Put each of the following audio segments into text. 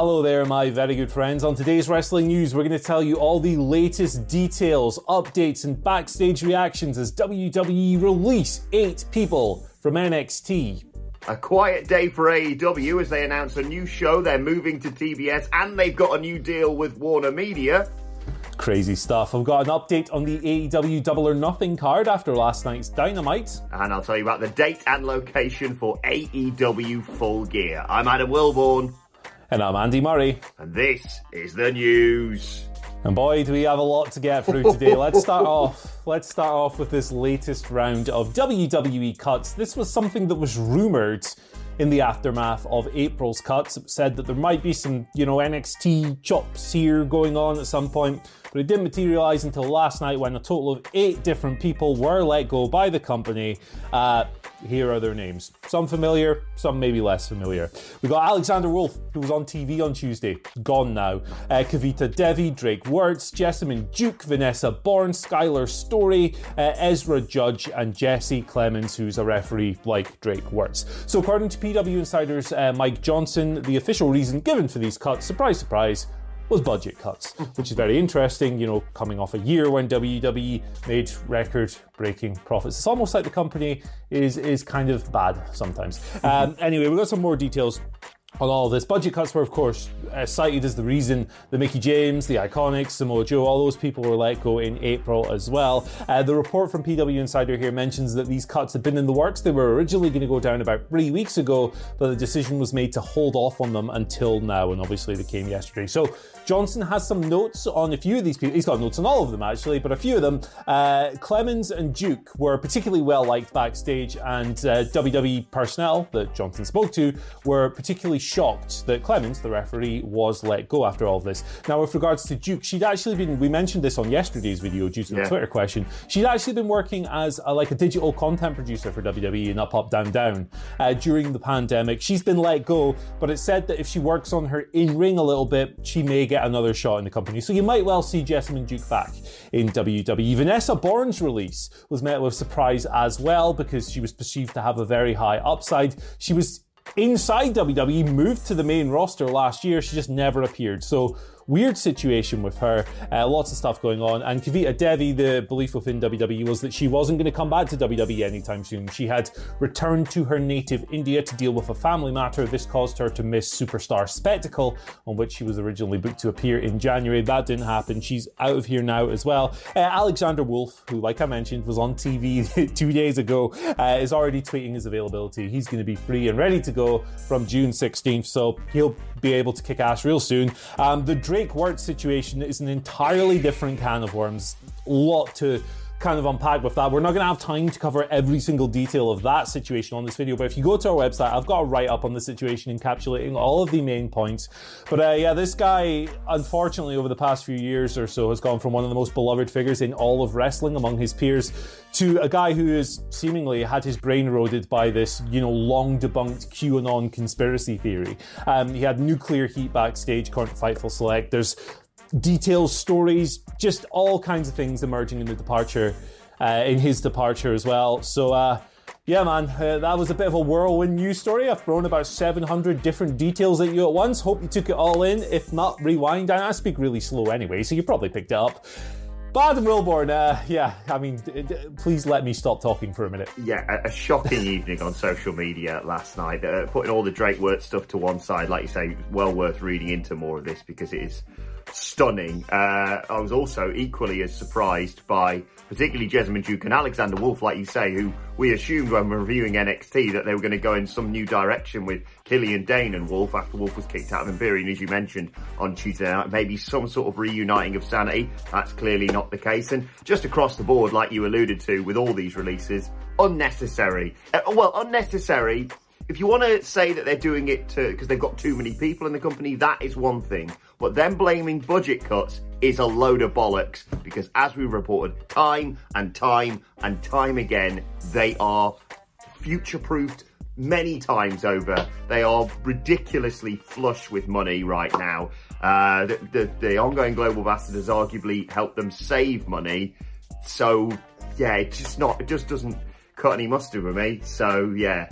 Hello there, my very good friends. On today's wrestling news, we're going to tell you all the latest details, updates, and backstage reactions as WWE release eight people from NXT. A quiet day for AEW as they announce a new show. They're moving to TBS and they've got a new deal with Warner Media. Crazy stuff. I've got an update on the AEW Double or Nothing card after last night's Dynamite. And I'll tell you about the date and location for AEW Full Gear. I'm Adam Wilborn, And I'm Andy Murray. and this is the news. And boy, do we have a lot to get through today. Let's start off. Let's start off with this latest round of WWE cuts. This was something that was rumored in the aftermath of April's cuts. It said that there might be some, you know, NXT chops here going on at some point, but it didn't materialize until last night when a total of eight different people were let go by the company. Uh, here are their names. Some familiar, some maybe less familiar. We got Alexander Wolf, who was on TV on Tuesday, gone now. Uh, Kavita Devi, Drake Wuertz, Jessamyn Duke, Vanessa Borne, Skylar Story, uh, Ezra Judge, and Jesse Clemens, who's a referee like Drake Wuertz. So, according to PW Insider's uh, Mike Johnson, the official reason given for these cuts, surprise, surprise, was budget cuts, which is very interesting, you know, coming off a year when WWE made record breaking profits. It's almost like the company is is kind of bad sometimes. Um, anyway, we've got some more details on all this. Budget cuts were, of course, uh, cited as the reason the Mickie James, the Iconics, Samoa Joe, all those people were let go in April as well. Uh, the report from PW Insider here mentions that these cuts had been in the works. They were originally going to go down about three weeks ago, but the decision was made to hold off on them until now, and obviously they came yesterday. So Johnson has some notes on a few of these people. He's got notes on all of them actually, but a few of them. Uh, Clemens and Duke were particularly well liked backstage, and uh, WWE personnel that Johnson spoke to were particularly shocked that Clemens, the referee, was let go after all of this. Now, with regards to Duke, she'd actually been, we mentioned this on yesterday's video due to the Yeah. Twitter question, she'd actually been working as a, like a digital content producer for WWE in Up, Up, Down, Down uh, during the pandemic. She's been let go, but it said that if she works on her in ring a little bit, she may get another shot in the company. So you might well see Jessamyn Duke back in WWE. Vanessa Borne's release was met with surprise as well because she was perceived to have a very high upside. She was inside WWE, moved to the main roster last year. She just never appeared. So weird situation with her. Uh, lots of stuff going on. And Kavita Devi, the belief within WWE was that she wasn't going to come back to WWE anytime soon. She had returned to her native India to deal with a family matter. This caused her to miss Superstar Spectacle, on which she was originally booked to appear in January. That didn't happen. She's out of here now as well. Uh, Alexander Wolf, who, like I mentioned, was on TV two days ago, uh, is already tweeting his availability. He's going to be free and ready to go from June 16th, so he'll be able to kick ass real soon. Um, the Drake Wuertz situation is an entirely different can of worms. Lot to kind of unpack with that. We're not going to have time to cover every single detail of that situation on this video, but if you go to our website, I've got a write up on the situation encapsulating all of the main points. But uh, yeah, this guy, unfortunately, over the past few years or so, has gone from one of the most beloved figures in all of wrestling among his peers to a guy who has seemingly had his brain eroded by this, you know, long debunked QAnon conspiracy theory. Um, he had nuclear heat backstage, to Fightful Select. There's details, stories, just all kinds of things emerging in the departure, uh, in his departure as well. So, uh, yeah, man, uh, that was a bit of a whirlwind news story. I've thrown about 700 different details at you at once. Hope you took it all in. If not, rewind. And I speak really slow anyway, so you probably picked it up. Adam Wilborn, uh, yeah, I mean, d- d- please let me stop talking for a minute. Yeah, a, a shocking evening on social media last night. Uh, putting all the Drake Wuertz stuff to one side, like you say, well worth reading into more of this because it is stunning. Uh, I was also equally as surprised by particularly Jessamyn Duke and Alexander Wolf, like you say, who we assumed when reviewing NXT that they were going to go in some new direction with Killian Dain and Wolf after Wolf was kicked out of Imperium, as you mentioned on Tuesday night. Maybe some sort of reuniting of sanity. That's clearly not the case. And just across the board, like you alluded to with all these releases, unnecessary. Uh, well, unnecessary if you want to say that they're doing it because they've got too many people in the company, that is one thing. But them blaming budget cuts is a load of bollocks because, as we reported time and time and time again, they are future proofed many times over. They are ridiculously flush with money right now. Uh, the, the, the ongoing Global Bastard has arguably helped them save money. So, yeah, it just not, it just doesn't cut any mustard with me. So, yeah,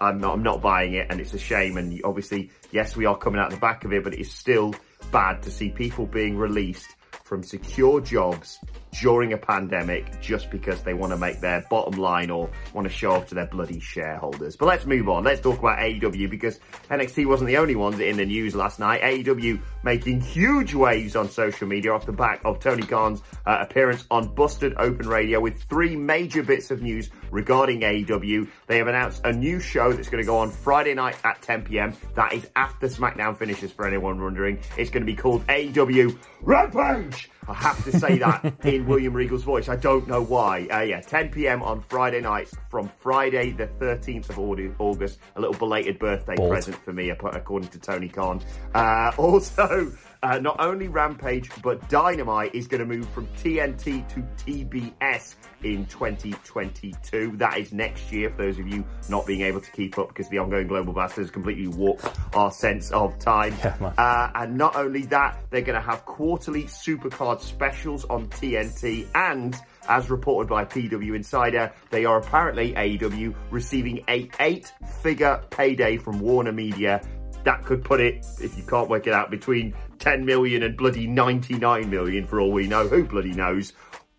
I'm not, I'm not buying it, and it's a shame. And obviously, yes, we are coming out the back of it, but it's still bad to see people being released from secure jobs during a pandemic just because they want to make their bottom line or want to show off to their bloody shareholders. But let's move on. Let's talk about AEW because NXT wasn't the only ones in the news last night. AEW making huge waves on social media off the back of Tony Khan's uh, appearance on Busted Open Radio with three major bits of news regarding AEW. They have announced a new show that's going to go on Friday night at 10 p.m. That is after SmackDown finishes for anyone wondering. It's going to be called AEW Rampage. I have to say that in William Regal's voice. I don't know why. Uh, yeah, 10 p.m. on Friday nights from Friday the 13th of August. A little belated birthday Bold. present for me, according to Tony Khan. Uh, also, uh, not only Rampage, but Dynamite is going to move from TNT to TBS in 2022. That is next year, for those of you not being able to keep up because the ongoing global bastard has completely warped our sense of time. Yeah, uh, and not only that, they're going to have quarterly supercard specials on TNT and as reported by PW Insider, they are apparently AEW receiving a eight-figure payday from Warner Media that could put it, if you can't work it out, between 10 million and bloody 99 million for all we know. Who bloody knows?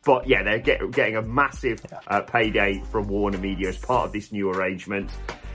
But yeah, they're get, getting a massive uh, payday from Warner Media as part of this new arrangement.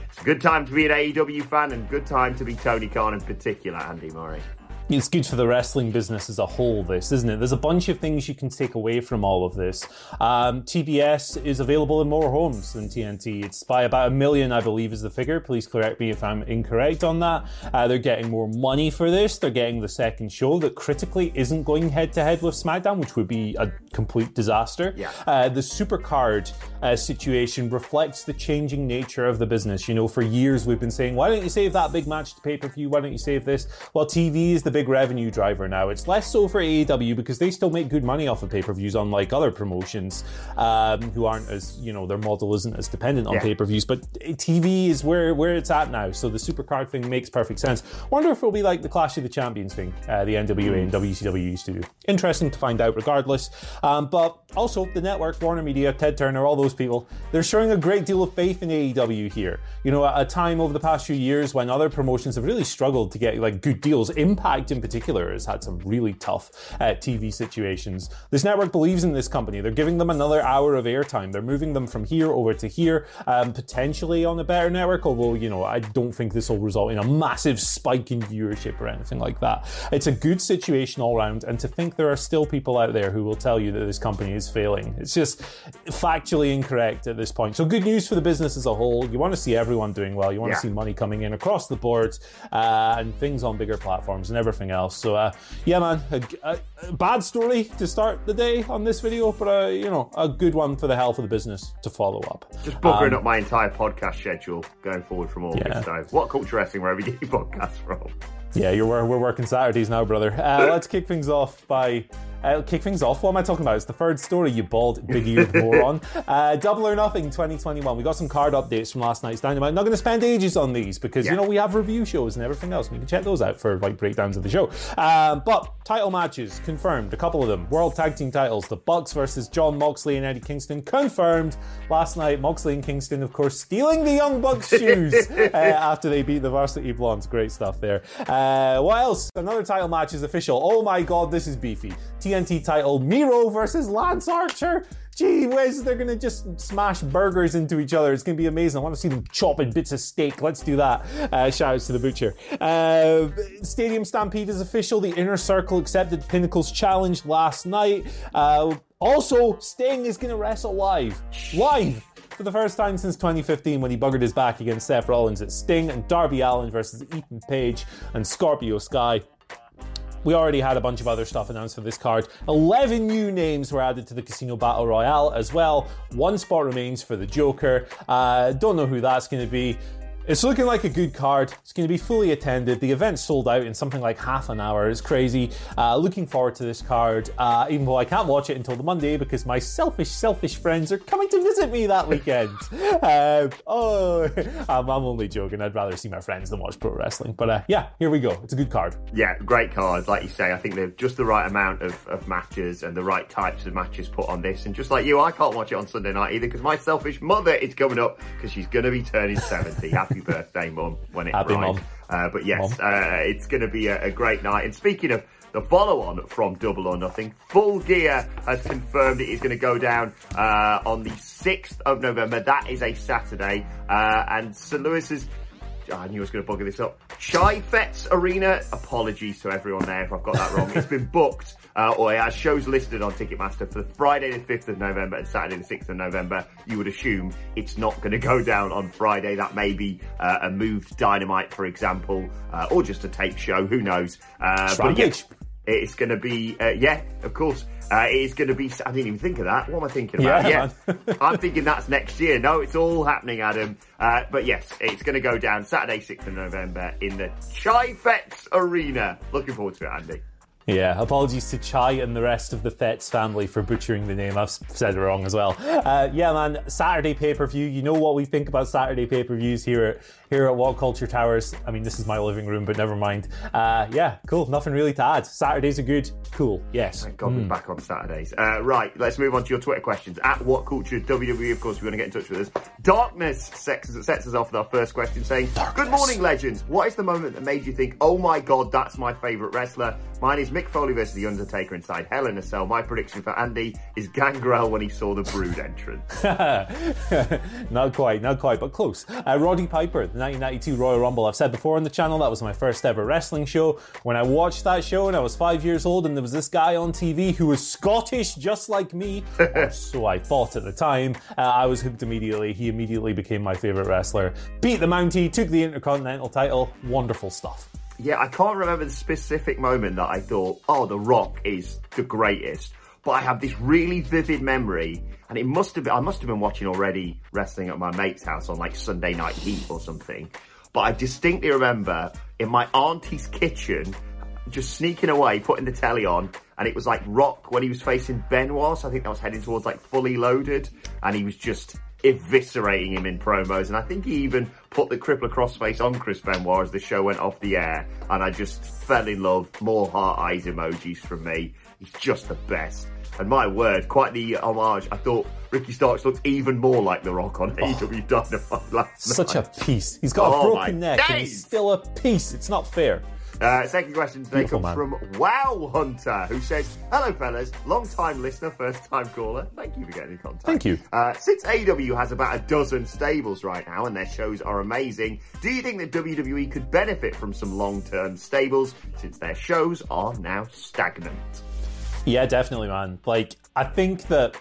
It's a good time to be an AEW fan and good time to be Tony Khan in particular, Andy Murray it's good for the wrestling business as a whole, this, isn't it? There's a bunch of things you can take away from all of this. Um, TBS is available in more homes than TNT. It's by about a million, I believe, is the figure. Please correct me if I'm incorrect on that. Uh, they're getting more money for this. They're getting the second show that critically isn't going head to head with SmackDown, which would be a complete disaster. Yeah. Uh, the Supercard uh, situation reflects the changing nature of the business. You know, for years we've been saying, why don't you save that big match to pay per view? Why don't you save this? Well, TV is the big big revenue driver now. It's less so for AEW because they still make good money off of pay per views, unlike other promotions um, who aren't as you know their model isn't as dependent on yeah. pay per views. But TV is where where it's at now. So the supercard thing makes perfect sense. Wonder if it'll be like the Clash of the Champions thing, uh, the NWA and WCW used to do. Interesting to find out, regardless. Um, but also the network, Warner Media, Ted Turner, all those people, they're showing a great deal of faith in AEW here. You know, at a time over the past few years when other promotions have really struggled to get like good deals, Impact in particular has had some really tough uh, TV situations. This network believes in this company. They're giving them another hour of airtime. They're moving them from here over to here, um, potentially on a better network. Although you know, I don't think this will result in a massive spike in viewership or anything like that. It's a good situation all around, and to think there are still people out there who will tell you that this company is failing. It's just factually incorrect at this point. So good news for the business as a whole. You want to see everyone doing well. You want yeah. to see money coming in across the board uh, and things on bigger platforms and everything else. So uh, yeah, man, a, a, a, bad story to start the day on this video, but uh, you know, a good one for the health of the business to follow up. Just buggering um, up my entire podcast schedule going forward from August. Yeah. So, what culture wrestling wherever you get your podcast from? Yeah, you're we're working Saturdays now, brother. Uh, let's kick things off by uh, kick things off. What am I talking about? It's the third story, you bald, big eared moron. Uh, Double or Nothing 2021. We got some card updates from last night's Dynamite. Not going to spend ages on these because, yeah. you know, we have review shows and everything else. And you can check those out for like breakdowns of the show. Um, but title matches confirmed, a couple of them. World Tag Team titles. The Bucks versus Jon Moxley and Eddie Kingston confirmed last night. Moxley and Kingston, of course, stealing the Young Bucks shoes uh, after they beat the Varsity Blondes. Great stuff there. Uh, what else? Another title match is official. Oh my god, this is beefy. TNT title Miro versus Lance Archer. Gee whiz, they're gonna just smash burgers into each other. It's gonna be amazing. I want to see them chopping bits of steak. Let's do that. Uh, shout outs to the butcher. Uh, Stadium Stampede is official. The Inner Circle accepted Pinnacle's challenge last night. Uh, also, Sting is gonna wrestle live. Live! For the first time since 2015, when he buggered his back against Seth Rollins, at Sting and Darby Allin versus Ethan Page and Scorpio Sky. We already had a bunch of other stuff announced for this card. 11 new names were added to the Casino Battle Royale as well. One spot remains for the Joker. Uh, don't know who that's going to be. It's looking like a good card. It's going to be fully attended. The event sold out in something like half an hour. It's crazy. Uh, looking forward to this card, uh, even though I can't watch it until the Monday because my selfish, selfish friends are coming to visit me that weekend. uh, oh, I'm, I'm, only joking. I'd rather see my friends than watch pro wrestling. But uh, yeah, here we go. It's a good card. Yeah, great card. Like you say, I think they're just the right amount of, of matches and the right types of matches put on this. And just like you, I can't watch it on Sunday night either because my selfish mother is coming up because she's going to be turning 70. Happy happy birthday, Mum, when it happy arrives. Uh, but yes, uh, it's going to be a, a, great night. And speaking of the follow on from Double or Nothing, Full Gear has confirmed it is going to go down uh, on the 6th of November. That is a Saturday. Uh, and St. Louis's... is I knew I was going to bugger this up. Chaifetz Arena. Apologies to everyone there if I've got that wrong. it's been booked, uh, or it has shows listed on Ticketmaster for Friday the 5th of November and Saturday the 6th of November. You would assume it's not going to go down on Friday. That may be uh, a moved dynamite, for example, uh, or just a tape show. Who knows? Uh, but yeah, it's going to be, uh, yeah, of course. Uh, it is going to be. I didn't even think of that. What am I thinking about? Yeah, yeah. I'm thinking that's next year. No, it's all happening, Adam. Uh, but yes, it's going to go down Saturday, 6th of November in the Chaifetz Arena. Looking forward to it, Andy. Yeah, apologies to Chai and the rest of the Fetz family for butchering the name. I've said it wrong as well. Uh, yeah, man, Saturday pay per view. You know what we think about Saturday pay per views here at here at What Culture Towers. I mean, this is my living room, but never mind. Uh, yeah, cool. Nothing really to add. Saturdays are good. Cool. Yes. Thank God mm. we're back on Saturdays. Uh, right, let's move on to your Twitter questions. At What Culture WWE, of course, we're going to get in touch with us. Darkness sets, sets us off with our first question saying, Darkness. Good morning, legends. What is the moment that made you think, oh my God, that's my favourite wrestler? Mine is Mick Foley versus The Undertaker inside Hell in a Cell. My prediction for Andy is Gangrel when he saw the Brood entrance. not quite, not quite, but close. Uh, Roddy Piper, the 1992 Royal Rumble. I've said before on the channel that was my first ever wrestling show. When I watched that show and I was five years old, and there was this guy on TV who was Scottish just like me, so I thought at the time, uh, I was hooked immediately. He immediately became my favourite wrestler. Beat the Mountie, took the Intercontinental title. Wonderful stuff. Yeah, I can't remember the specific moment that I thought, oh, The Rock is the greatest. But I have this really vivid memory, and it must have been, I must have been watching already wrestling at my mate's house on like Sunday Night Heat or something. But I distinctly remember in my auntie's kitchen, just sneaking away, putting the telly on, and it was like Rock when he was facing Benoit. So I think that was heading towards like fully loaded, and he was just eviscerating him in promos. And I think he even put the crippler crossface on Chris Benoit as the show went off the air. And I just fell in love. More heart eyes emojis from me. He's just the best. And my word, quite the homage. I thought Ricky Starks looked even more like The Rock on oh, AEW Dynamite last Such night. Such a piece. He's got oh a broken neck days. and he's still a piece. It's not fair. Uh, second question today Beautiful comes man. from Wow Hunter, who says, Hello, fellas. Long time listener, first time caller. Thank you for getting in contact. Thank you. Uh, since AEW has about a dozen stables right now and their shows are amazing, do you think that WWE could benefit from some long term stables since their shows are now stagnant? Yeah, definitely, man. Like, I think that.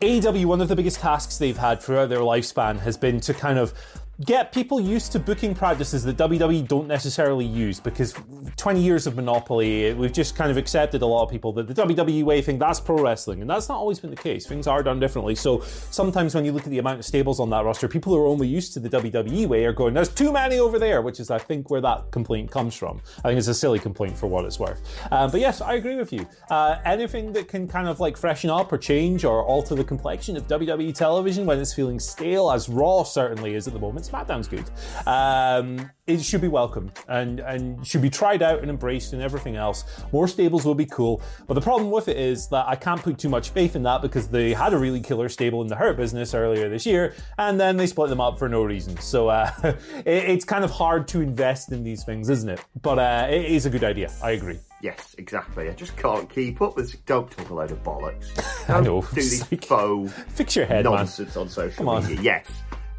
AEW, one of the biggest tasks they've had throughout their lifespan has been to kind of get people used to booking practices that WWE don't necessarily use because 20 years of monopoly, we've just kind of accepted a lot of people that the WWE way thing, that's pro wrestling, and that's not always been the case. Things are done differently. So sometimes when you look at the amount of stables on that roster, people who are only used to the WWE way are going, "There's too many over there," which is, I think, where that complaint comes from. I think it's a silly complaint for what it's worth. Um, but yes, I agree with you. Uh, anything that can kind of like freshen up or change or alter the complexion of WWE television when it's feeling stale, as Raw certainly is at the moment SmackDown's good. Um, it should be welcomed and, and should be tried out and embraced and everything else. More stables will be cool. But the problem with it is that I can't put too much faith in that because they had a really killer stable in the Hurt business earlier this year and then they split them up for no reason. So uh, it, it's kind of hard to invest in these things, isn't it? But uh, it is a good idea. I agree. Yes, exactly. I just can't keep up with. Don't talk a load of bollocks. I Don't know. do It's like- faux Fix your head, man. nonsense on social Come on. media. Yes.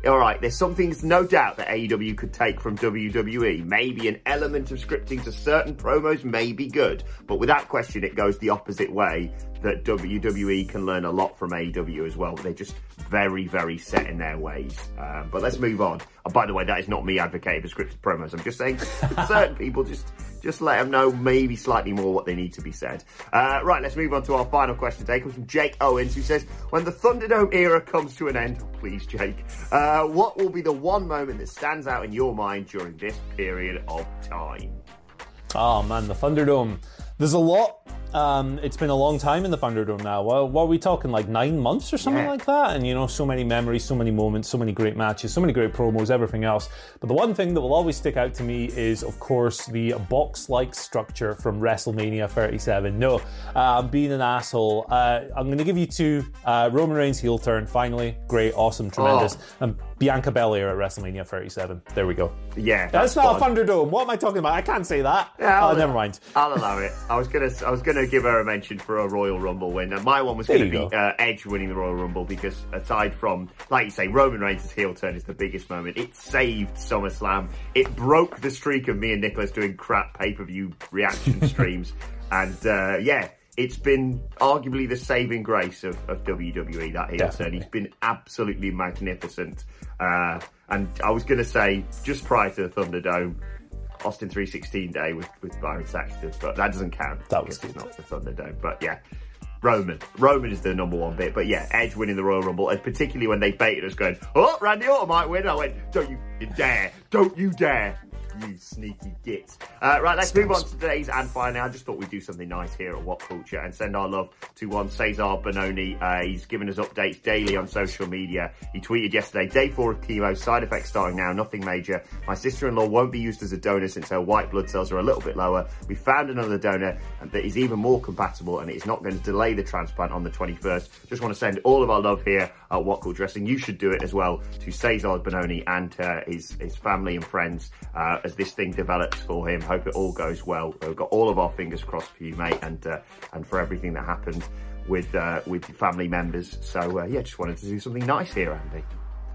All right, there's some things, no doubt, that AEW could take from WWE. Maybe an element of scripting to certain promos may be good, but without question, it goes the opposite way. That WWE can learn a lot from AEW as well. They're just very, very set in their ways. Um, but let's move on. Oh, by the way, that is not me advocating for scripted promos. I'm just saying certain people just just let them know maybe slightly more what they need to be said. Uh, right, let's move on to our final question today. It comes from Jake Owens, who says, "When the Thunderdome era comes to an end, please, Jake, uh, what will be the one moment that stands out in your mind during this period of time?" Oh man, the Thunderdome. There's a lot. Um, it's been a long time in the Thunderdome now. Well, what are we talking? Like nine months or something Yeah. like that? And you know, so many memories, so many moments, so many great matches, so many great promos, everything else. But the one thing that will always stick out to me is, of course, the box-like structure from WrestleMania 37. No, uh, I'm being an asshole. Uh, I'm going to give you two. Uh, Roman Reigns heel turn, finally, great, awesome, tremendous, and Bianca Belair at WrestleMania 37. There we go. Yeah, That's not a. Thunderdome. What am I talking about? I can't say that. Yeah, oh, I'll- never mind. I'll allow it. I was gonna, I was gonna give her a mention for a Royal Rumble win. And my one was gonna be uh, Edge winning the Royal Rumble because aside from, like you say, Roman Reigns' heel turn is the biggest moment. It saved SummerSlam. It broke the streak of me and Nicholas doing crap pay per view reaction streams. And uh, yeah. It's been arguably the saving grace of, of WWE, that heel turn. He's been absolutely magnificent. Uh, and I was going to say, just prior to the Thunderdome, Austin 316 Day with, with Byron Saxton, but that doesn't count. That was it's not the Thunderdome. But yeah, Roman. Roman is the number one bit. But yeah, Edge winning the Royal Rumble, and particularly when they baited us going, oh, Randy Orton might win. I went, don't you dare. Don't you dare. You sneaky git. Uh, right, let's move on to today's and finally, I just thought we'd do something nice here at What Culture and send our love to one Cesar Bononi. Uh, he's given us updates daily on social media. He tweeted yesterday, day four of chemo, side effects starting now, nothing major. My sister-in-law won't be used as a donor since her white blood cells are a little bit lower. We found another donor that is even more compatible and it is not going to delay the transplant on the 21st. Just want to send all of our love here at What Culture Wrestling. You should do it as well to Cesar Bononi and uh, his, his family and friends uh, as this thing develops for him. Hope it all goes well. We've got all of our fingers crossed for you, mate, and uh, and for everything that happened with uh, with family members. So uh, yeah, just wanted to do something nice here, Andy.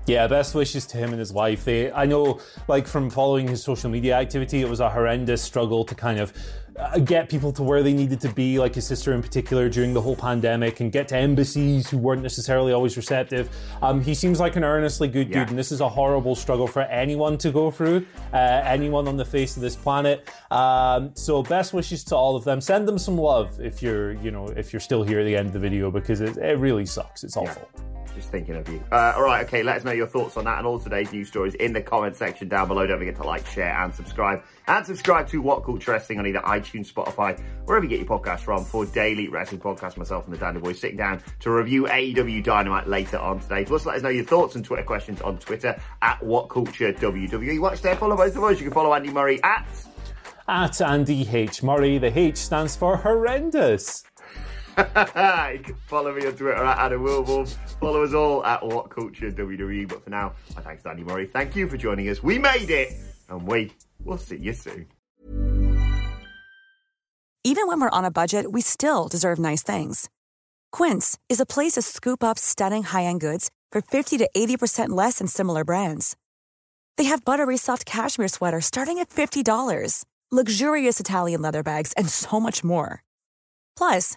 Yeah, best wishes to him and his wife. They, I know, like from following his social media activity, it was a horrendous struggle to kind of uh, get people to where they needed to be, like his sister in particular, during the whole pandemic, and get to embassies who weren't necessarily always receptive. Um, he seems like an earnestly good Yeah. dude, and this is a horrible struggle for anyone to go through, uh, anyone on the face of this planet. Um, so, best wishes to all of them. Send them some love if you're, you know, if you're still here at the end of the video because it, it really sucks. It's awful. Just thinking of you. Uh, all right, okay, let us know your thoughts on that and all today's news stories in the comment section down below. Don't forget to like, share, and subscribe. And subscribe to What Culture Wrestling on either iTunes, Spotify, wherever you get your podcasts from for daily wrestling podcasts. Myself and the Dandy Boys sitting down to review AEW Dynamite later on today. Plus, let us know your thoughts and Twitter questions on Twitter at What Culture WWE. Watch there, follow both of us. You can follow Andy Murray at At Andy H. Murray, the H stands for horrendous. you can follow me on Twitter at Adam Wilborn. Follow us all at What Culture WWE. But for now, my thanks to Andy Murray. Thank you for joining us. We made it, and we will see you soon. Even when we're on a budget, we still deserve nice things. Quince is a place to scoop up stunning high-end goods for 50 to 80% less than similar brands. They have buttery soft cashmere sweaters starting at $50, luxurious Italian leather bags, and so much more. Plus,